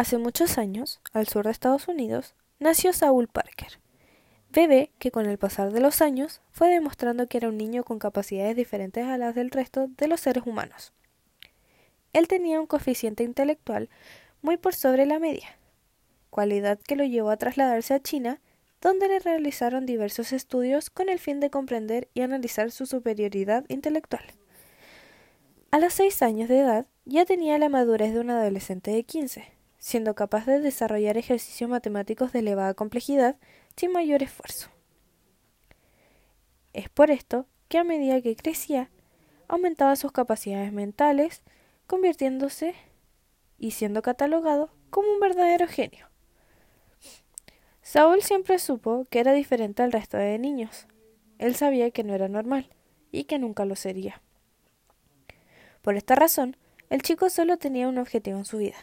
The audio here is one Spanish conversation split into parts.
Hace muchos años, al sur de Estados Unidos, nació Saul Parker, bebé que con el pasar de los años fue demostrando que era un niño con capacidades diferentes a las del resto de los seres humanos. Él tenía un coeficiente intelectual muy por sobre la media, cualidad que lo llevó a trasladarse a China, donde le realizaron diversos estudios con el fin de comprender y analizar su superioridad intelectual. A los seis años de edad ya tenía la madurez de un adolescente de quince, siendo capaz de desarrollar ejercicios matemáticos de elevada complejidad sin mayor esfuerzo. Es por esto que a medida que crecía, aumentaba sus capacidades mentales, convirtiéndose y siendo catalogado como un verdadero genio. Saúl siempre supo que era diferente al resto de niños. Él sabía que no era normal y que nunca lo sería. Por esta razón, el chico solo tenía un objetivo en su vida,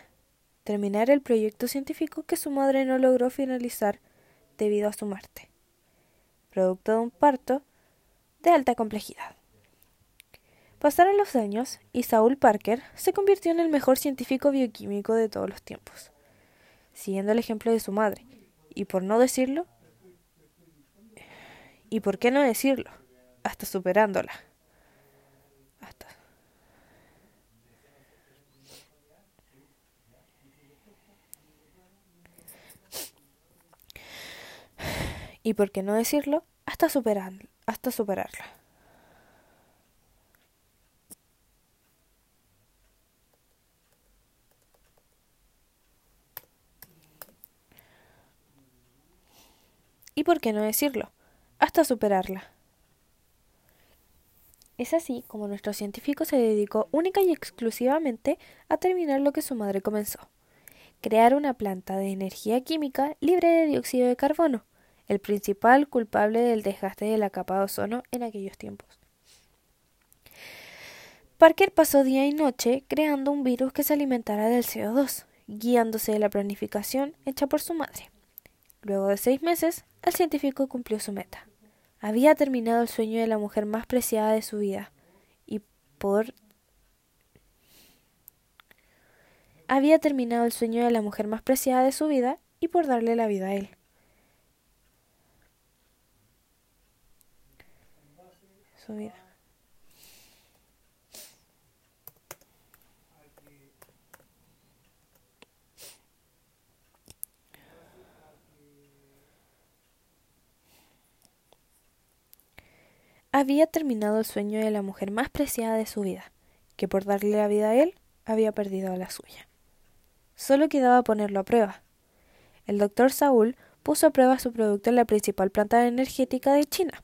terminar el proyecto científico que su madre no logró finalizar debido a su muerte, producto de un parto de alta complejidad. Pasaron los años y Saul Parker se convirtió en el mejor científico bioquímico de todos los tiempos, siguiendo el ejemplo de su madre, y por no decirlo, y por qué no decirlo, hasta superándola. Hasta. Y por qué no decirlo, hasta hasta superarla. y por qué no decirlo, hasta superarla. Es así como nuestro científico se dedicó única y exclusivamente a terminar lo que su madre comenzó, crear una planta de energía química libre de dióxido de carbono, el principal culpable del desgaste de la capa de ozono en aquellos tiempos. Parker pasó día y noche creando un virus que se alimentara del CO2, guiándose de la planificación hecha por su madre. Luego de seis meses, el científico cumplió su meta. Había terminado el sueño de la mujer más preciada de su vida y por había terminado el sueño de la mujer más preciada de su vida y por darle la vida a él. Vida. había terminado el sueño de la mujer más preciada de su vida, que por darle la vida a él había perdido la suya. Solo quedaba ponerlo a prueba. El doctor Saúl puso a prueba su producto en la principal planta energética de China.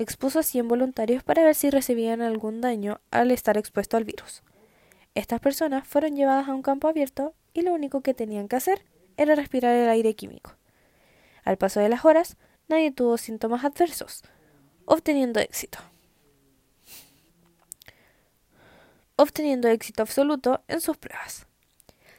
Expuso a cien voluntarios para ver si recibían algún daño al estar expuesto al virus. Estas personas fueron llevadas a un campo abierto y lo único que tenían que hacer era respirar el aire químico. Al paso de las horas, nadie tuvo síntomas adversos, obteniendo éxito. Obteniendo éxito absoluto en sus pruebas.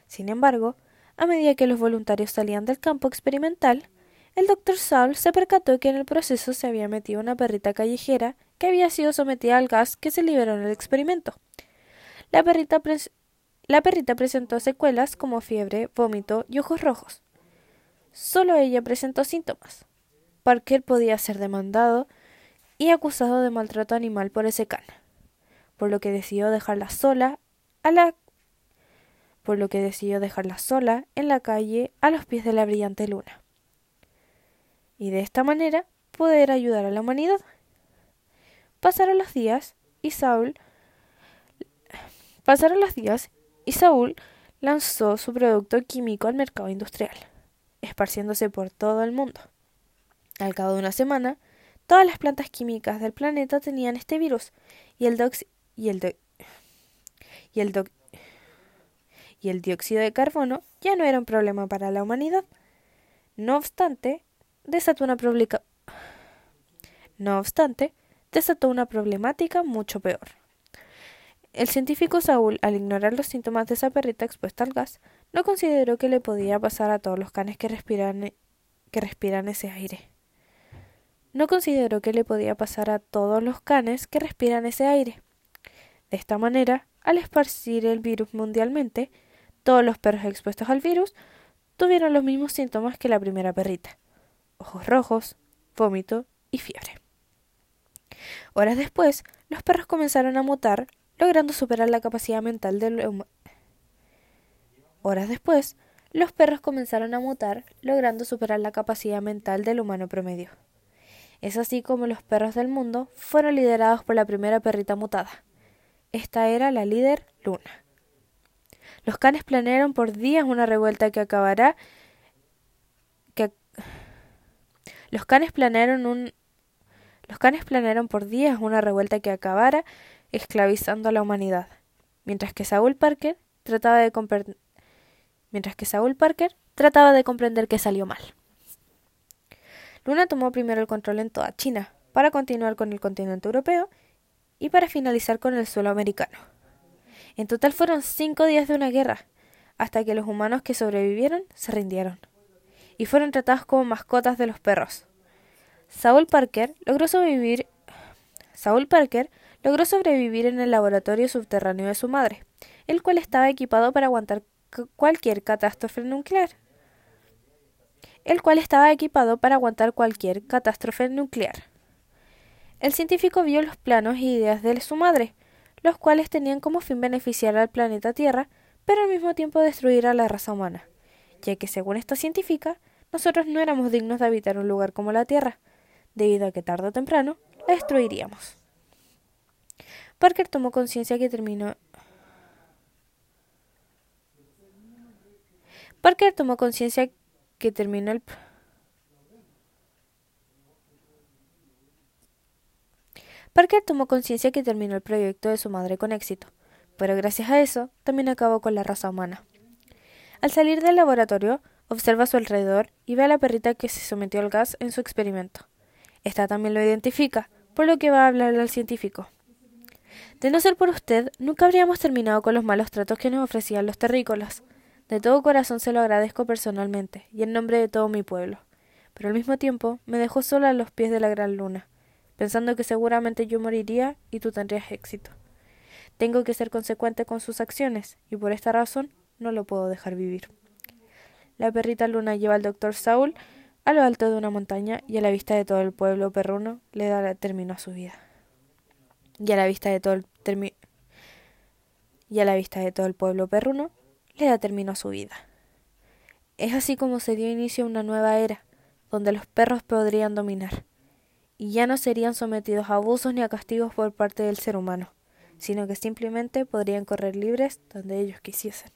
Sin embargo, a medida que los voluntarios salían del campo experimental, el doctor Saul se percató que en el proceso se había metido una perrita callejera que había sido sometida al gas que se liberó en el experimento. La perrita, la perrita presentó secuelas como fiebre, vómito y ojos rojos. Solo ella presentó síntomas. Parker podía ser demandado y acusado de maltrato animal por ese can, por lo que decidió dejarla sola a la por lo que decidió dejarla sola en la calle a los pies de la brillante luna. Y de esta manera poder ayudar a la humanidad. Pasaron los días y Saúl pasaron los días y Saúl lanzó su producto químico al mercado industrial, esparciéndose por todo el mundo. Al cabo de una semana, Todas las plantas químicas del planeta tenían este virus y el y el y el y el dióxido de carbono ya no era un problema para la humanidad. No obstante, desató una no obstante, desató una problemática mucho peor. El científico Saúl, al ignorar los síntomas de esa perrita expuesta al gas, no consideró que le podía pasar a todos los canes respiran, que respiran ese aire. No consideró que le podía pasar a todos los canes que respiran ese aire. De esta manera, al esparcir el virus mundialmente, Todos los perros expuestos al virus tuvieron los mismos síntomas que la primera perrita. Ojos rojos, vómito y fiebre. Horas después, los perros comenzaron a mutar, logrando superar la capacidad mental del Horas después, los perros comenzaron a mutar, logrando superar la capacidad mental del humano promedio. Es así como los perros del mundo fueron liderados por la primera perrita mutada. Esta era la líder Luna. Los canes planearon por días una revuelta que acabará que los canes planearon un los canes planearon por días una revuelta que acabara esclavizando a la humanidad, mientras que Saúl Parker trataba de mientras que Saúl Parker trataba de comprender que salió mal. Luna tomó primero el control en toda China, para continuar con el continente europeo y para finalizar con el suelo americano. En total fueron cinco días de una guerra, hasta que los humanos que sobrevivieron se rindieron, y fueron tratados como mascotas de los perros. Saul Parker logró sobrevivir. Saul Parker logró sobrevivir en el laboratorio subterráneo de su madre, el cual estaba equipado para aguantar cualquier catástrofe nuclear. El cual estaba equipado para aguantar cualquier catástrofe nuclear. El científico vio los planos e ideas de su madre, los cuales tenían como fin beneficiar al planeta Tierra, pero al mismo tiempo destruir a la raza humana, ya que según esta científica, nosotros no éramos dignos de habitar un lugar como la Tierra, debido a que tarde o temprano la destruiríamos. Parker tomó conciencia que terminó Parker tomó conciencia que terminó el Parker tomó conciencia que terminó el proyecto de su madre con éxito, pero gracias a eso también acabó con la raza humana. Al salir del laboratorio, observa a su alrededor y ve a la perrita que se sometió al gas en su experimento. Esta también lo identifica, por lo que va a hablarle al científico. De no ser por usted, nunca habríamos terminado con los malos tratos que nos ofrecían los terrícolas. De todo corazón se lo agradezco personalmente, y en nombre de todo mi pueblo. Pero al mismo tiempo me dejó sola a los pies de la gran luna pensando que seguramente yo moriría y tú tendrías éxito. Tengo que ser consecuente con sus acciones, y por esta razón no lo puedo dejar vivir. La perrita Luna lleva al doctor Saúl a lo alto de una montaña y a la vista de todo el pueblo perruno le da término a su vida. Y a la vista de todo el y a la vista de todo el pueblo perruno le da término a su vida. Es así como se dio inicio a una nueva era, donde los perros podrían dominar y ya no serían sometidos a abusos ni a castigos por parte del ser humano, sino que simplemente podrían correr libres donde ellos quisiesen.